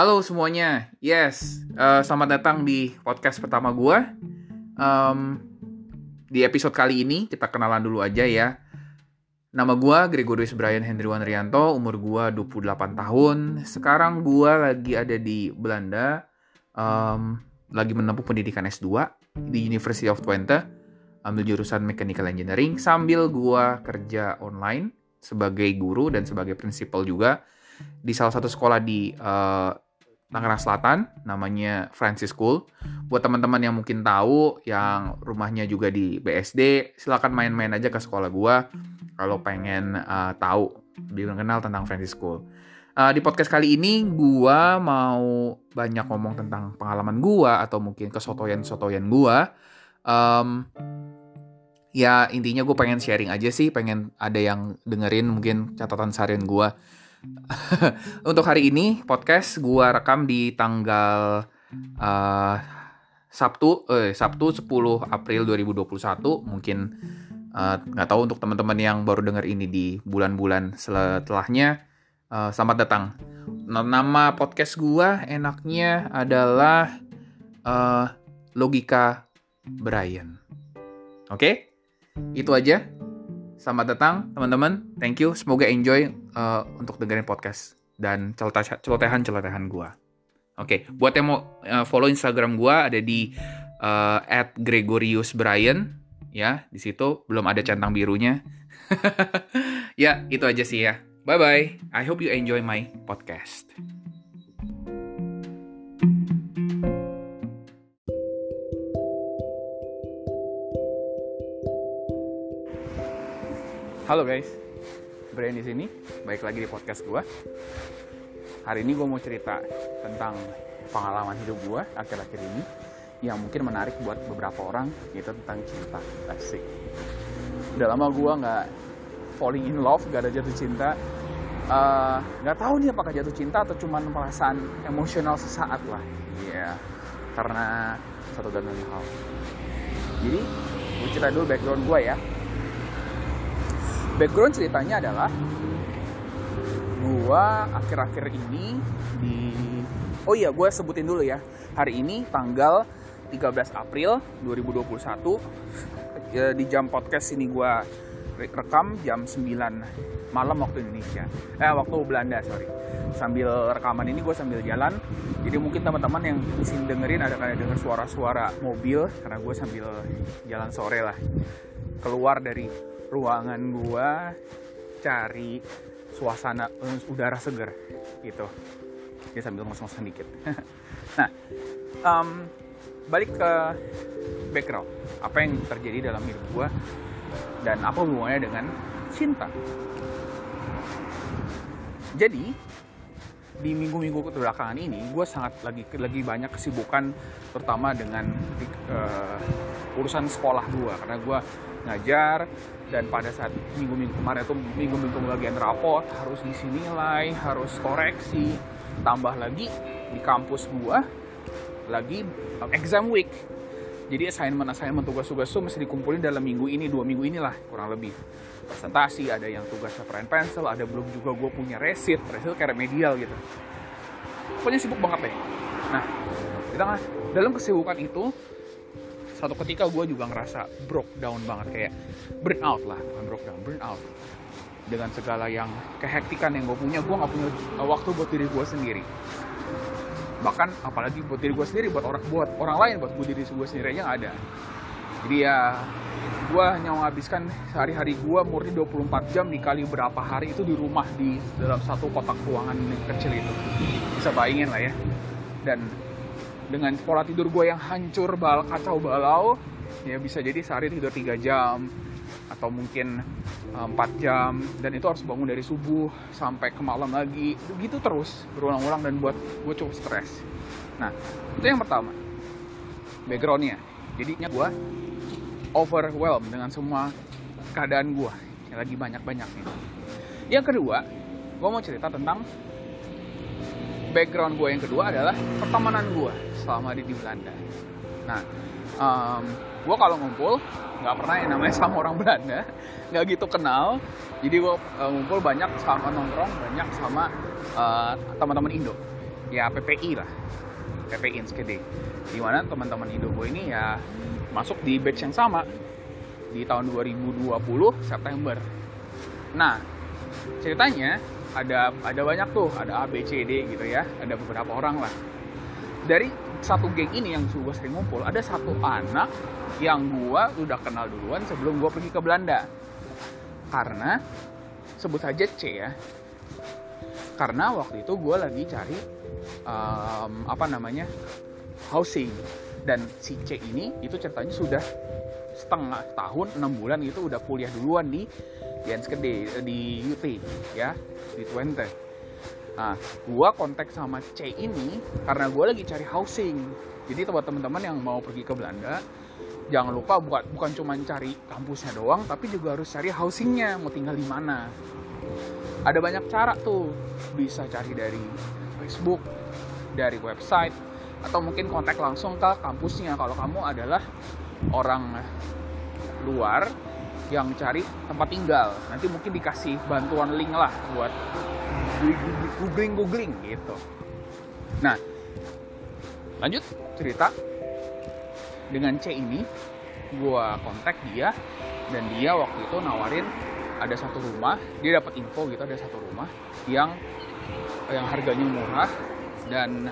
Halo semuanya, yes, uh, selamat datang di podcast pertama gue. Um, di episode kali ini kita kenalan dulu aja ya. Nama gue Gregorius Brian Hendriwan Rianto, umur gue 28 tahun. Sekarang gue lagi ada di Belanda, um, lagi menempuh pendidikan S2 di University of Twente, ambil jurusan Mechanical Engineering, sambil gue kerja online sebagai guru dan sebagai prinsipal juga di salah satu sekolah di uh, Tangerang Selatan, namanya Francis School. Buat teman-teman yang mungkin tahu, yang rumahnya juga di BSD, silakan main-main aja ke sekolah gua kalau pengen uh, tahu lebih mengenal tentang Francis School. Uh, di podcast kali ini gua mau banyak ngomong tentang pengalaman gua atau mungkin kesotoyan-sotoyan gua. Um, ya intinya gue pengen sharing aja sih, pengen ada yang dengerin mungkin catatan seharian gua Untuk hari ini podcast gua rekam di tanggal uh, Sabtu eh Sabtu 10 April 2021 mungkin eh, nggak uh, tahu untuk teman-teman yang baru dengar ini di bulan-bulan setelahnya uh, selamat datang. Nama podcast gua enaknya adalah uh, Logika Brian. Oke? Okay? Itu aja. Selamat datang teman-teman. Thank you. Semoga enjoy uh, untuk dengerin podcast dan celotehan-celotehan gue. Oke, okay. buat yang mau uh, follow Instagram gue ada di uh, @gregoriusbrian ya. Di situ belum ada centang birunya. ya, itu aja sih ya. Bye bye. I hope you enjoy my podcast. Halo guys, Brian di sini. Baik lagi di podcast gue. Hari ini gue mau cerita tentang pengalaman hidup gue akhir-akhir ini yang mungkin menarik buat beberapa orang yaitu tentang cinta asik. Udah lama gue nggak falling in love, gak ada jatuh cinta. Eh, nggak uh, tahu nih apakah jatuh cinta atau cuma perasaan emosional sesaat lah. Iya, yeah. karena satu dan lain hal. Jadi, gue cerita dulu background gue ya background ceritanya adalah gua akhir-akhir ini di oh iya gue sebutin dulu ya. Hari ini tanggal 13 April 2021 ya, di jam podcast ini gue rekam jam 9 malam waktu Indonesia. Eh waktu Belanda sorry. Sambil rekaman ini gue sambil jalan. Jadi mungkin teman-teman yang di sini dengerin ada kayak denger suara-suara mobil karena gue sambil jalan sore lah. Keluar dari ruangan gua cari suasana uh, udara segar gitu. Ya sambil ngos-ngosan dikit. Nah um, balik ke background. Apa yang terjadi dalam hidup gua dan apa hubungannya dengan cinta jadi di minggu-minggu kebelakangan ini gue sangat lagi lagi banyak kesibukan terutama dengan uh, urusan sekolah gue karena gue ngajar dan pada saat minggu-minggu kemarin itu minggu-minggu bagian rapot harus ngisi nilai harus koreksi. Tambah lagi di kampus gua lagi exam week. Jadi assignment assignment tugas-tugas itu mesti dikumpulin dalam minggu ini dua minggu inilah kurang lebih. Presentasi ada yang tugasnya pen pencil ada belum juga gue punya resit. Resit kayak remedial gitu. Pokoknya sibuk banget deh. Nah tengah dalam kesibukan itu satu ketika gue juga ngerasa broke down banget kayak burn out lah bukan broke down burn out. Dengan segala yang kehektikan yang gue punya gue nggak punya waktu buat diri gue sendiri. Bahkan apalagi buat diri gue sendiri buat orang buat orang lain buat gue diri gue sendiri aja nggak ada. Jadi ya gue hanya menghabiskan sehari-hari gue murni 24 jam dikali berapa hari itu di rumah di dalam satu kotak ruangan kecil itu. Bisa bayangin lah ya. Dan dengan pola tidur gue yang hancur bal kacau balau ya bisa jadi sehari tidur 3 jam atau mungkin eh, 4 jam dan itu harus bangun dari subuh sampai ke malam lagi. Gitu terus berulang-ulang dan buat gue cukup stres. Nah itu yang pertama. Backgroundnya jadinya gue overwhelmed dengan semua keadaan gue yang lagi banyak-banyaknya. Yang kedua gue mau cerita tentang background gue yang kedua adalah pertemanan gue selama di, di Belanda. Nah, um, gue kalau ngumpul nggak pernah yang namanya sama orang Belanda, nggak gitu kenal. Jadi gue uh, ngumpul banyak sama nongkrong, banyak sama uh, teman-teman Indo. ya PPI lah PPI Enskede di mana teman-teman Indo gue ini ya masuk di batch yang sama di tahun 2020 September nah ceritanya ada ada banyak tuh ada A B C D gitu ya. Ada beberapa orang lah. Dari satu geng ini yang gue sering ngumpul ada satu anak yang gue udah kenal duluan sebelum gue pergi ke Belanda. Karena sebut saja C ya. Karena waktu itu gue lagi cari um, apa namanya housing. Dan si C ini itu ceritanya sudah setengah tahun enam bulan itu udah kuliah duluan di Enskede di UT ya di Twente. Nah gua kontak sama C ini karena gua lagi cari housing. Jadi buat teman-teman yang mau pergi ke Belanda jangan lupa bukan bukan cuma cari kampusnya doang tapi juga harus cari housingnya mau tinggal di mana. Ada banyak cara tuh bisa cari dari Facebook dari website atau mungkin kontak langsung ke kampusnya. Kalau kamu adalah orang luar yang cari tempat tinggal. Nanti mungkin dikasih bantuan link lah buat googling googling gitu. Nah lanjut cerita. Dengan C ini gue kontak dia dan dia waktu itu nawarin ada satu rumah dia dapat info gitu ada satu rumah yang yang harganya murah dan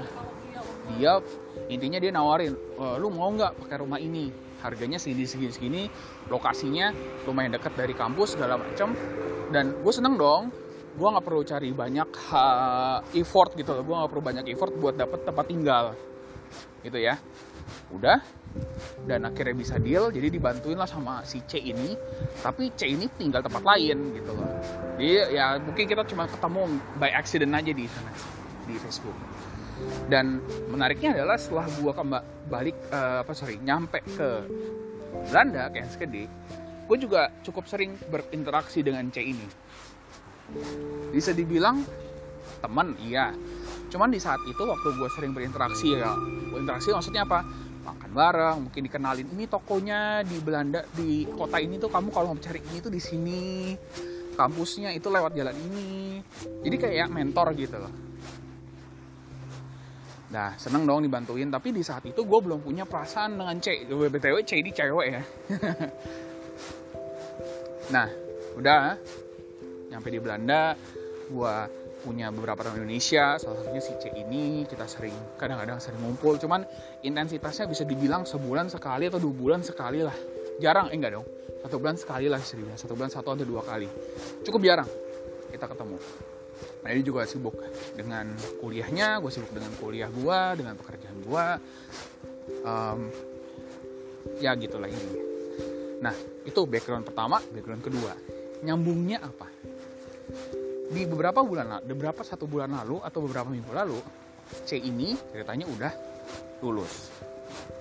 dia intinya dia nawarin e, lu mau nggak pakai rumah ini harganya segini segini segini lokasinya lumayan dekat dari kampus segala macam dan gue seneng dong gue nggak perlu cari banyak uh, effort gitu loh. Gue nggak perlu banyak effort buat dapet tempat tinggal gitu ya. Udah dan akhirnya bisa deal jadi dibantuin lah sama si C ini. Tapi C ini tinggal tempat lain gitu loh. Jadi ya mungkin kita cuma ketemu by accident aja di sana di Facebook dan menariknya adalah setelah gua kembali balik uh, apa sorry nyampe ke Belanda ke Enskede gue juga cukup sering berinteraksi dengan C ini. Bisa dibilang teman iya. Cuman di saat itu waktu gue sering berinteraksi ya berinteraksi maksudnya apa? Makan bareng mungkin dikenalin ini tokonya di Belanda di kota ini tuh kamu kalau mau cari ini tuh di sini kampusnya itu lewat jalan ini. Jadi kayak mentor gitu loh Nah, seneng dong dibantuin. Tapi di saat itu gue belum punya perasaan dengan C. BTW C ini cewek ya. nah, udah. Nyampe di Belanda, gue punya beberapa teman Indonesia. Salah satunya si C ini. Kita sering, kadang-kadang sering ngumpul. Cuman intensitasnya bisa dibilang sebulan sekali atau dua bulan sekali lah. Jarang, eh enggak dong. Satu bulan sekali lah serius. Satu bulan satu atau dua kali. Cukup jarang kita ketemu. Nah ini juga sibuk dengan kuliahnya, gue sibuk dengan kuliah gue, dengan pekerjaan gue. Um, ya gitulah ini. Nah itu background pertama, background kedua. Nyambungnya apa? Di beberapa bulan, beberapa satu bulan lalu atau beberapa minggu lalu, C ini ceritanya udah lulus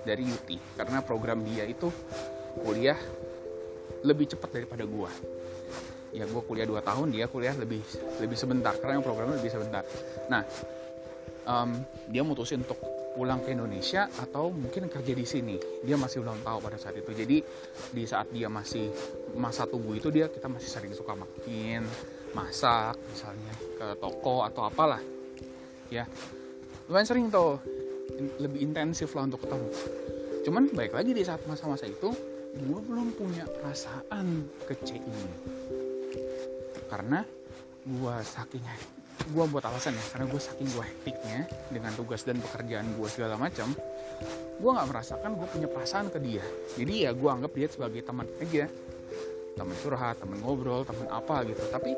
dari UT karena program dia itu kuliah lebih cepat daripada gua ya gue kuliah 2 tahun dia kuliah lebih lebih sebentar. Karena yang programnya lebih sebentar. Nah um, dia mutusin untuk pulang ke Indonesia atau mungkin kerja di sini. Dia masih belum tahu pada saat itu. Jadi di saat dia masih masa tunggu itu dia kita masih sering suka makin masak misalnya ke toko atau apalah. Ya lumayan sering tuh. Lebih intensif lah untuk ketemu. Cuman baik lagi di saat masa-masa itu gue belum punya perasaan ke ini karena gue saking gue buat alasan ya karena gue saking gue hektiknya dengan tugas dan pekerjaan gue segala macam gue nggak merasakan gue punya perasaan ke dia. Jadi ya gue anggap dia sebagai teman aja. Teman curhat teman ngobrol teman apa gitu. Tapi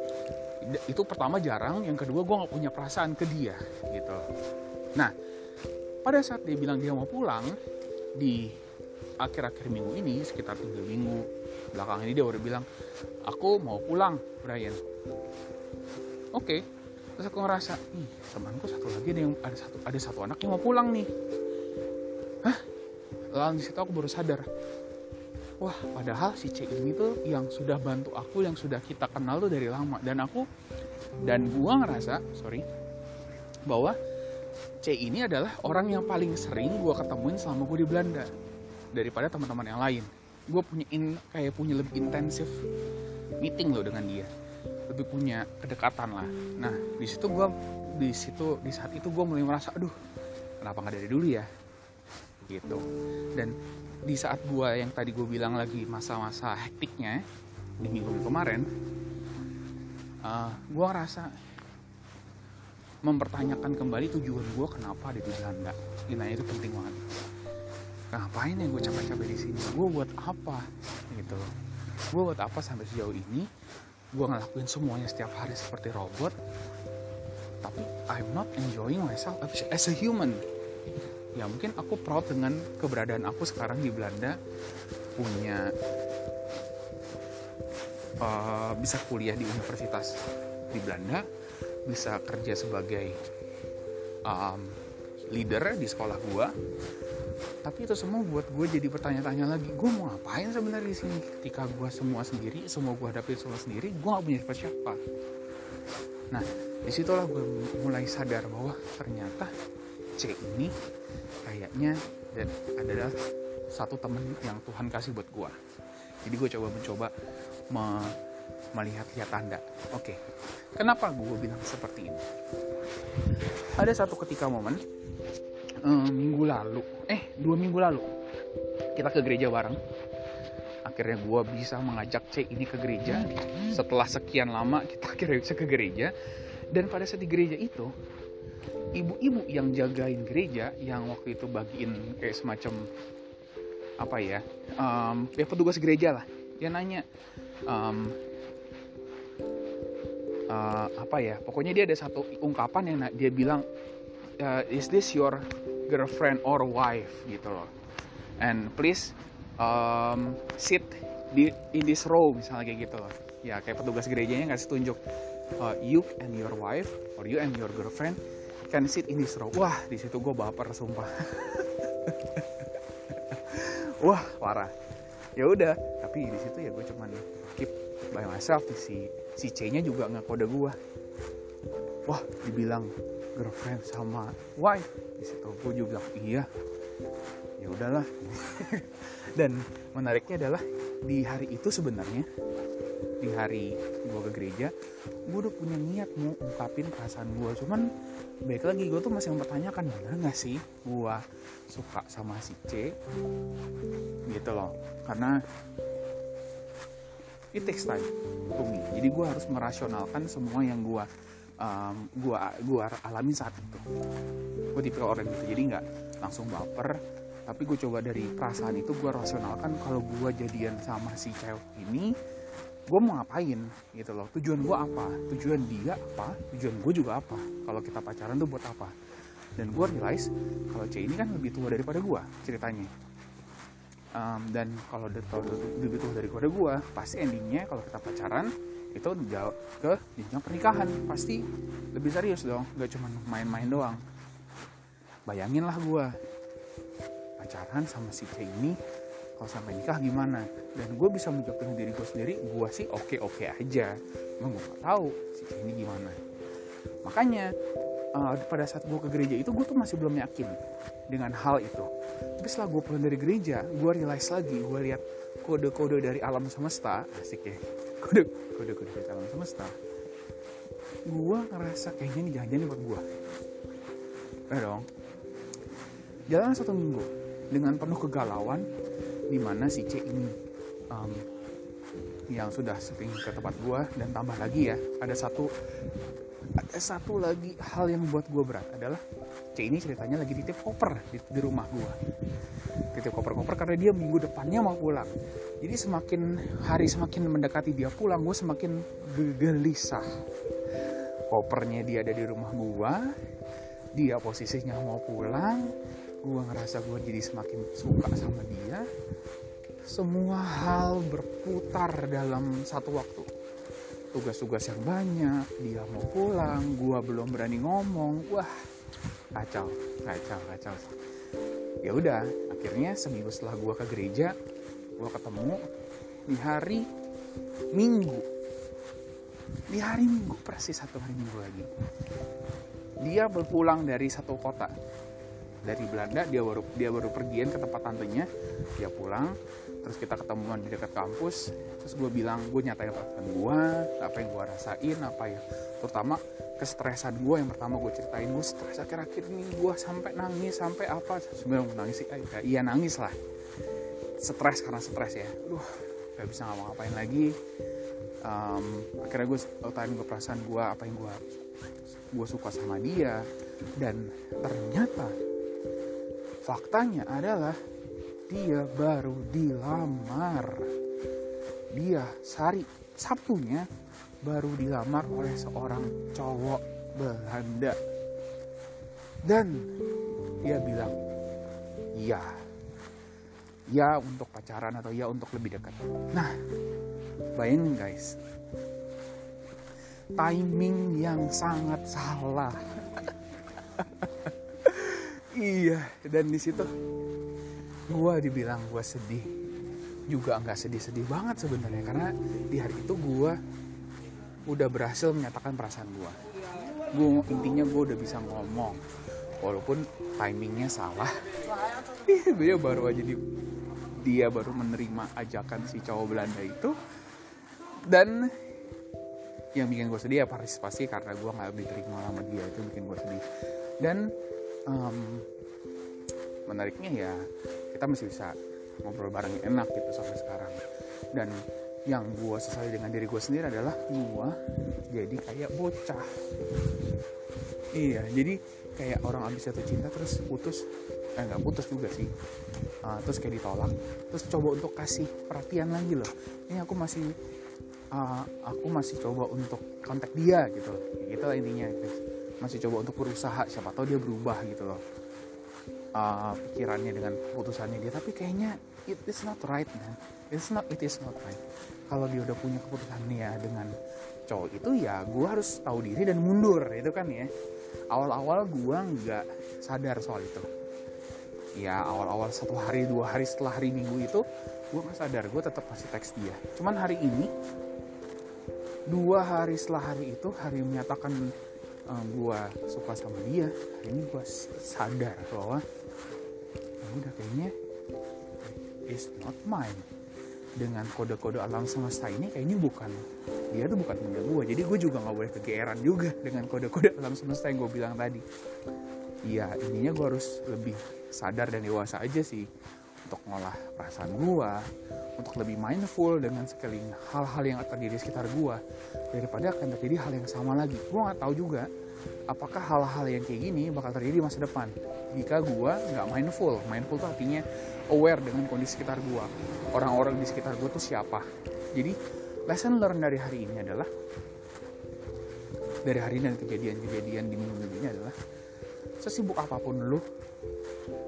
itu pertama jarang yang kedua gue nggak punya perasaan ke dia gitu. Nah pada saat dia bilang dia mau pulang di akhir-akhir minggu ini sekitar tiga minggu belakang ini dia udah bilang aku mau pulang Brian. Oke okay. terus aku ngerasa ih temanku satu lagi yang ada satu ada satu anak yang mau pulang nih. Hah? Lalu situ aku baru sadar wah padahal si C ini tuh yang sudah bantu aku yang sudah kita kenal tuh dari lama. Dan aku dan gua ngerasa sorry bahwa C ini adalah orang yang paling sering gua ketemuin selama gue di Belanda daripada teman-teman yang lain. Gue punya in, kayak punya lebih intensif meeting loh dengan dia. Lebih punya kedekatan lah. Nah di situ gue di situ di saat itu gue mulai merasa aduh kenapa nggak dari dulu ya? Gitu. Dan di saat gue yang tadi gue bilang lagi masa-masa hektiknya di minggu kemarin uh, gue ngerasa mempertanyakan kembali tujuan gue kenapa ada di Belanda. Ini itu penting banget ngapain ya gue capek-capek di sini? Gue buat apa? Gitu. Gue buat apa sampai sejauh ini? Gue ngelakuin semuanya setiap hari seperti robot. Tapi I'm not enjoying myself as a human. Ya mungkin aku proud dengan keberadaan aku sekarang di Belanda. Punya uh, bisa kuliah di universitas di Belanda. Bisa kerja sebagai um, leader di sekolah gue tapi itu semua buat gue jadi bertanya-tanya lagi gue mau ngapain sebenarnya di sini? Ketika gue semua sendiri semua gue hadapi semua sendiri gue gak punya siapa-siapa. Nah di situlah gue mulai sadar bahwa ternyata C ini kayaknya dan adalah satu temen yang Tuhan kasih buat gue jadi gue coba mencoba me melihat-lihat tanda. Oke kenapa gue bilang seperti ini? Ada satu ketika momen um, minggu lalu. Eh dua minggu lalu. Kita ke gereja bareng. Akhirnya gue bisa mengajak C ini ke gereja. Setelah sekian lama kita akhirnya bisa ke gereja. Dan pada saat di gereja itu ibu-ibu yang jagain gereja yang waktu itu bagiin kayak semacam apa ya um, ya petugas gereja lah. Dia nanya um, uh, apa ya pokoknya dia ada satu ungkapan yang dia bilang uh, is this your girlfriend or wife gitu loh. And please um, sit di in this row misalnya kayak gitu loh. Ya kayak petugas gerejanya ngasih tunjuk uh, you and your wife or you and your girlfriend can sit in this row. Wah di situ gue baper sumpah. Wah parah. Ya udah tapi di situ ya gue cuman keep by myself. Si si C nya juga nggak kode gue wah dibilang girlfriend sama wife. Di situ gue juga bilang iya. Ya udahlah. Dan menariknya adalah di hari itu sebenarnya di hari gue ke gereja gue udah punya niat mau ungkapin perasaan gue cuman baik lagi gue tuh masih mempertanyakan bener nggak sih gue suka sama si C? Gitu loh. Karena it takes time me. Jadi gue harus merasionalkan semua yang gue um, gua gua alamin saat itu. Gue tipe orang gitu jadi nggak langsung baper. Tapi gue coba dari perasaan itu gue rasionalkan kalau gue jadian sama si cewek ini gue mau ngapain gitu loh. Tujuan gue apa? Tujuan dia apa? Tujuan gue juga apa? Kalau kita pacaran tuh buat apa? Dan gue realize kalau C ini kan lebih tua daripada gue ceritanya. Um, dan kalau lebih tua daripada gue pasti endingnya kalau kita pacaran itu ke jenjang pernikahan. Pasti lebih serius dong. Gak cuma main-main doang. Bayangin lah gue pacaran sama si C ini kalau sampai nikah gimana? Dan gue bisa menjawab diri gue sendiri gue sih oke oke aja emang gue tahu si C ini gimana. Makanya uh, pada saat gue ke gereja itu gue tuh masih belum yakin dengan hal itu. Tapi setelah gue pulang dari gereja gue realize lagi gue lihat kode-kode dari alam semesta. Asik ya kode kode kode dari alam semesta. Gue ngerasa kayaknya ini jangan-jangan buat gue eh dong. Jalan satu minggu dengan penuh kegalauan di mana si C ini yang sudah sering ke tempat gue dan tambah lagi ya ada satu ada satu lagi hal yang membuat gue berat adalah C ini ceritanya lagi titip koper di, di rumah gue titip koper-koper karena dia minggu depannya mau pulang. Jadi semakin hari semakin mendekati dia pulang gue semakin gelisah. Kopernya dia ada di rumah gue dia posisinya mau pulang gue ngerasa gue jadi semakin suka sama dia. Semua hal berputar dalam satu waktu. Tugas-tugas yang banyak dia mau pulang gue belum berani ngomong wah kacau kacau kacau ya udah akhirnya seminggu setelah gue ke gereja gue ketemu di hari minggu. Di hari minggu persis satu hari minggu lagi. Dia berpulang dari satu kota. Dari Belanda dia baru dia baru pergian ke tempat tantenya. Dia pulang terus kita ketemuan di dekat kampus terus gue bilang gue nyatain perasaan gue apa yang gue rasain apa ya terutama kestresan gue yang pertama gue ceritain gue stres akhir-akhir ini gue sampai nangis sampai apa? Sebenarnya nangis sih ya, iya nangis lah. Stres karena stres ya. Duh gak bisa ngapa-ngapain lagi. Um, akhirnya gue tanya gue perasaan gue apa yang gue gue suka sama dia dan ternyata faktanya adalah dia baru dilamar. Dia sehari Sabtunya baru dilamar oleh seorang cowok Belanda. Dan dia bilang iya ya untuk pacaran atau ya untuk lebih dekat. Nah bayangin guys timing yang sangat salah. Iya dan di situ gue dibilang gue sedih juga nggak sedih-sedih banget sebenarnya karena di hari itu gue udah berhasil menyatakan perasaan gue gue intinya gue udah bisa ngomong walaupun timingnya salah. Dia baru aja di dia baru menerima ajakan si cowok Belanda itu. Dan yang bikin gue sedih ya partisipasi karena gue nggak diterima sama dia itu bikin gue sedih. Dan um, menariknya ya kita masih bisa ngobrol bareng enak gitu sampai sekarang. Dan yang gue sesali dengan diri gue sendiri adalah gue jadi kayak bocah. Iya jadi kayak orang abis jatuh cinta terus putus eh nggak putus juga sih. Uh, terus kayak ditolak terus coba untuk kasih perhatian lagi loh. Ini aku masih uh, aku masih coba untuk kontak dia gitu loh. Gitu lah intinya guys. Masih coba untuk berusaha siapa tahu dia berubah gitu loh uh, pikirannya dengan keputusannya dia. Tapi kayaknya it is not right man. It's not it is not right. Kalau dia udah punya keputusan ya dengan cowok itu ya gue harus tahu diri dan mundur itu kan ya. Awal-awal gue nggak sadar soal itu. Ya awal-awal satu hari dua hari setelah hari minggu itu gue nggak sadar. Gue tetap masih teks dia. Cuman hari ini dua hari setelah hari itu hari menyatakan uh, eh, gue suka sama dia. Hari ini gue sadar bahwa ya udah kayaknya is not mine. Dengan kode-kode alam semesta ini kayaknya bukan dia tuh bukan punya gue jadi gue juga nggak boleh kegeeran juga dengan kode-kode alam semesta yang gue bilang tadi. Ya intinya gue harus lebih sadar dan dewasa aja sih untuk ngolah perasaan gue untuk lebih mindful dengan sekeliling hal-hal yang terjadi di sekitar gue daripada akan terjadi hal yang sama lagi. Gue nggak tahu juga apakah hal-hal yang kayak gini bakal terjadi di masa depan. Jika gue nggak mindful mindful tuh artinya aware dengan kondisi sekitar gue orang-orang di sekitar gue tuh siapa? Jadi lesson learn dari hari ini adalah dari hari ini dan kejadian-kejadian di minggu-minggu ini adalah sesibuk apa pun lu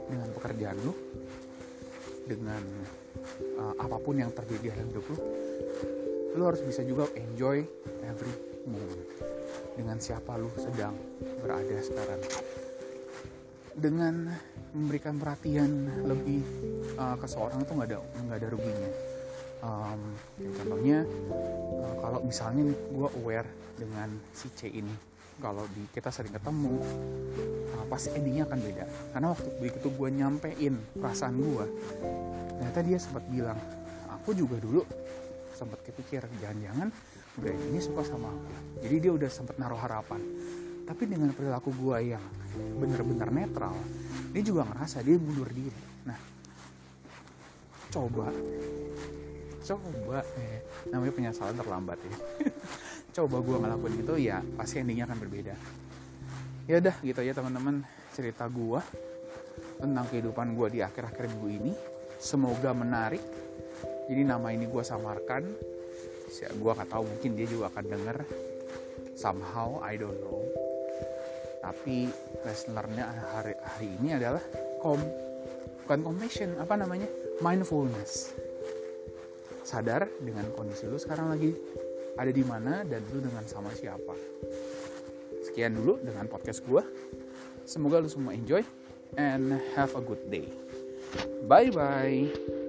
dengan pekerjaan lu dengan uh, apa pun yang terjadi dalam hidup lu lu harus bisa juga enjoy every moment dengan siapa lu sedang berada sekarang. Dengan memberikan perhatian lebih uh, ke seorang tuh nggak ada nggak ada ruginya. Um, contohnya uh, kalau misalnya gue aware dengan si C ini kalau di kita sering ketemu uh, pasti endingnya akan beda. Karena waktu begitu gue nyampein perasaan gue ternyata dia sempat bilang aku juga dulu sempat kepikir jangan-jangan udah ini suka sama aku. Jadi dia udah sempat naruh harapan. Tapi dengan perilaku gue yang bener-bener netral dia juga ngerasa dia mundur diri. Nah coba coba eh, namanya penyesalan terlambat ya coba gue ngelakuin itu ya pasti endingnya akan berbeda. Ya udah gitu aja teman-teman cerita gue tentang kehidupan gue di akhir-akhir minggu ini. Semoga menarik. Jadi nama ini gue samarkan. Gue nggak tahu mungkin dia juga akan denger. Somehow I don't know. Tapi listenernya hari hari ini adalah kom bukan compassion apa namanya? Mindfulness. Sadar dengan kondisi lu sekarang lagi ada di mana dan lu dengan sama siapa? Sekian dulu dengan podcast gue semoga lu semua enjoy and have a good day. Bye bye